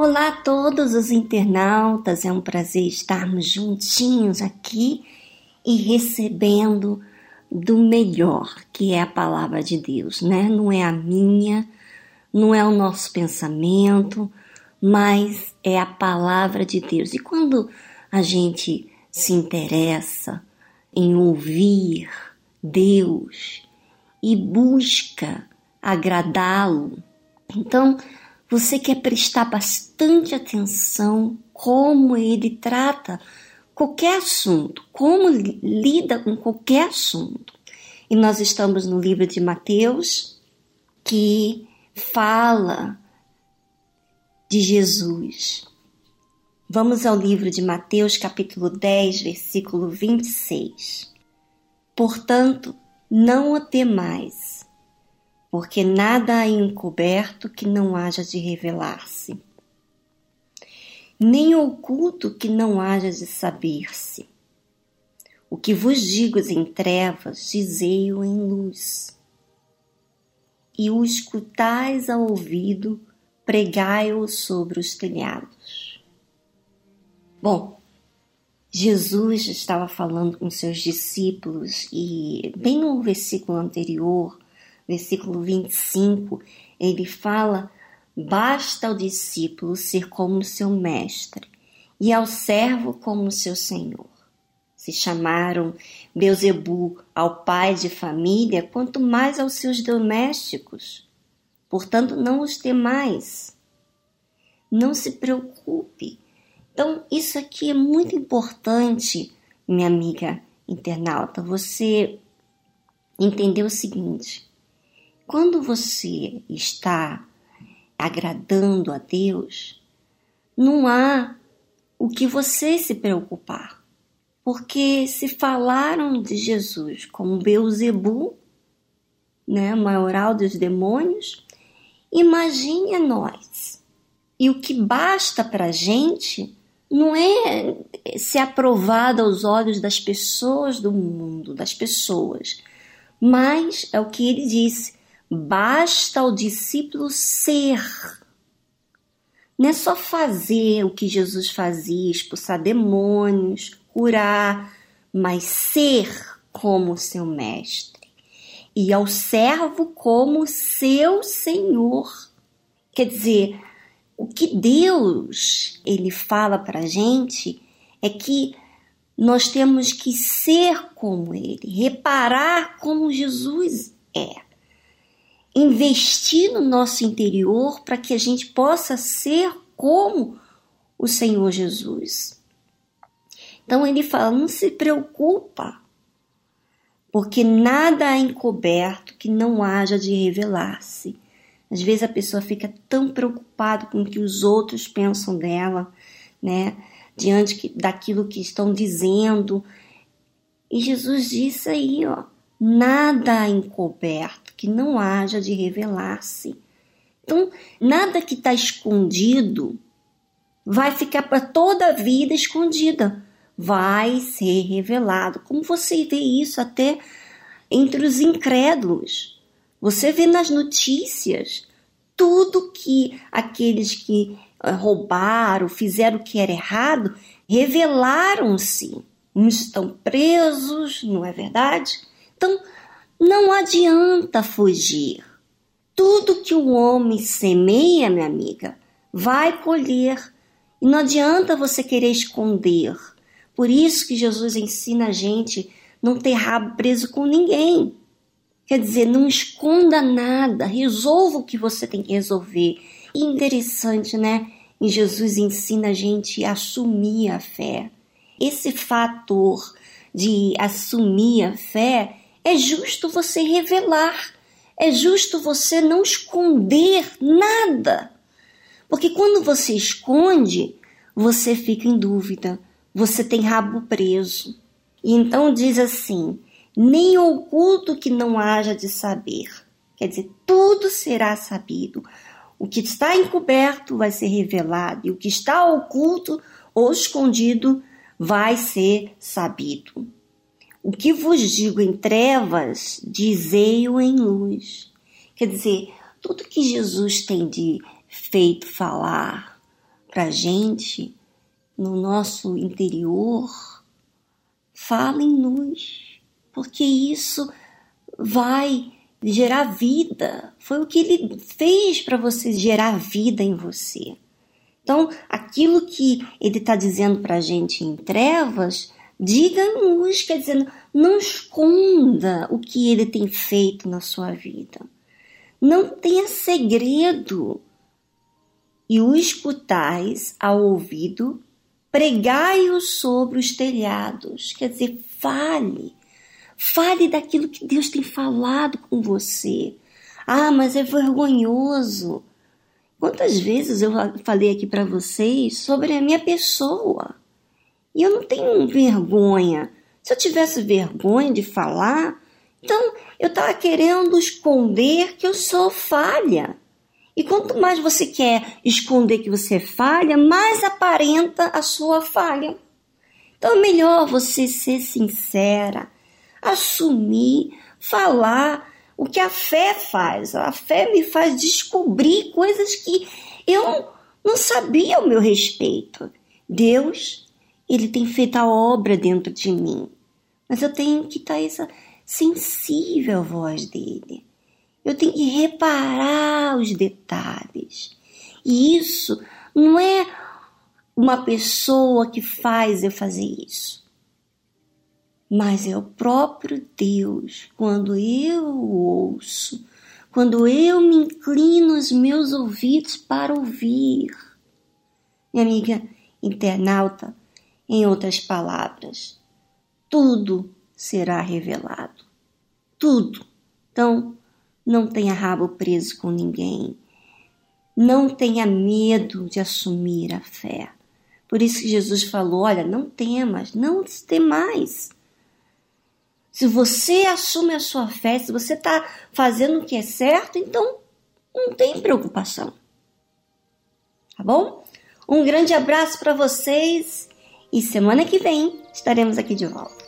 Olá a todos os internautas, é um prazer estarmos juntinhos aqui e recebendo do melhor, que é a palavra de Deus, né? Não é a minha, não é o nosso pensamento, mas é a palavra de Deus. E quando a gente se interessa em ouvir Deus e busca agradá-lo, então você quer prestar bastante atenção como ele trata qualquer assunto, como lida com qualquer assunto. E nós estamos no livro de Mateus, que fala de Jesus. Vamos ao livro de Mateus, capítulo 10, versículo 26. Portanto, não o temais porque nada há encoberto que não haja de revelar-se, nem oculto que não haja de saber-se. O que vos digo em trevas, dizei-o em luz. E o escutais ao ouvido, pregai-o sobre os telhados. Bom, Jesus estava falando com seus discípulos e, bem no versículo anterior, versículo 25, ele fala: Basta ao discípulo ser como seu mestre, e ao servo como seu senhor. Se chamaram Beuzebu ao pai de família, quanto mais aos seus domésticos. Portanto, não os temais. Não se preocupe. Então, isso aqui é muito importante, minha amiga internauta, você entender o seguinte: quando você está agradando a Deus, não há o que você se preocupar. Porque se falaram de Jesus como Beuzebu, né, maioral dos demônios, imagine nós. E o que basta para gente não é ser aprovado aos olhos das pessoas do mundo, das pessoas, mas é o que ele disse: Basta ao discípulo ser. Não é só fazer o que Jesus fazia, expulsar demônios, curar, mas ser como seu mestre e ao servo como seu senhor. Quer dizer, o que Deus ele fala para gente é que nós temos que ser como ele, reparar como Jesus é investir no nosso interior para que a gente possa ser como o Senhor Jesus. Então ele fala: não se preocupa, porque nada há encoberto que não haja de revelar-se. Às vezes a pessoa fica tão preocupada com o que os outros pensam dela, né? Diante daquilo que estão dizendo. E Jesus disse aí, ó, nada encoberto que não haja de revelar-se. Então, nada que está escondido vai ficar para toda a vida escondida, vai ser revelado. Como você vê isso até entre os incrédulos. Você vê nas notícias tudo que aqueles que eh, roubaram, fizeram o que era errado, revelaram-se. Uns estão presos, não é verdade? Então, não adianta fugir. Tudo que o homem semeia, minha amiga, vai colher. E não adianta você querer esconder. Por isso que Jesus ensina a gente não ter rabo preso com ninguém. Quer dizer, não esconda nada, resolva o que você tem que resolver. Interessante, né? E Jesus ensina a gente a assumir a fé. Esse fator de assumir a fé é justo você revelar, é justo você não esconder nada. Porque quando você esconde, você fica em dúvida, você tem rabo preso. E então diz assim: nem oculto que não haja de saber. Quer dizer, tudo será sabido. O que está encoberto vai ser revelado, e o que está oculto ou escondido vai ser sabido. O que vos digo em trevas, dizei-o em luz. Quer dizer, tudo que Jesus tem de feito falar para gente no nosso interior, fala em luz, porque isso vai gerar vida. Foi o que ele fez para você gerar vida em você. Então, aquilo que ele está dizendo para a gente em trevas, diga em luz, quer dizer, não esconda o que ele tem feito na sua vida. Não tenha segredo. E o escutais ao ouvido, pregai-o sobre os telhados. Quer dizer, fale. Fale daquilo que Deus tem falado com você. Ah, mas é vergonhoso. Quantas vezes eu falei aqui para vocês sobre a minha pessoa? E eu não tenho vergonha. Se eu tivesse vergonha de falar, então eu estava querendo esconder que eu sou falha. E quanto mais você quer esconder que você é falha, mais aparenta a sua falha. Então é melhor você ser sincera, assumir, falar o que a fé faz. A fé me faz descobrir coisas que eu não sabia ao meu respeito. Deus, ele tem feito a obra dentro de mim. Mas eu tenho que estar essa sensível à voz dele. Eu tenho que reparar os detalhes. E isso não é uma pessoa que faz eu fazer isso. Mas é o próprio Deus, quando eu ouço, quando eu me inclino os meus ouvidos para ouvir. Minha amiga internauta, em outras palavras, tudo será revelado. Tudo. Então, não tenha rabo preso com ninguém. Não tenha medo de assumir a fé. Por isso que Jesus falou: olha, não temas, não temais. Se você assume a sua fé, se você está fazendo o que é certo, então não tem preocupação. Tá bom? Um grande abraço para vocês e semana que vem estaremos aqui de volta.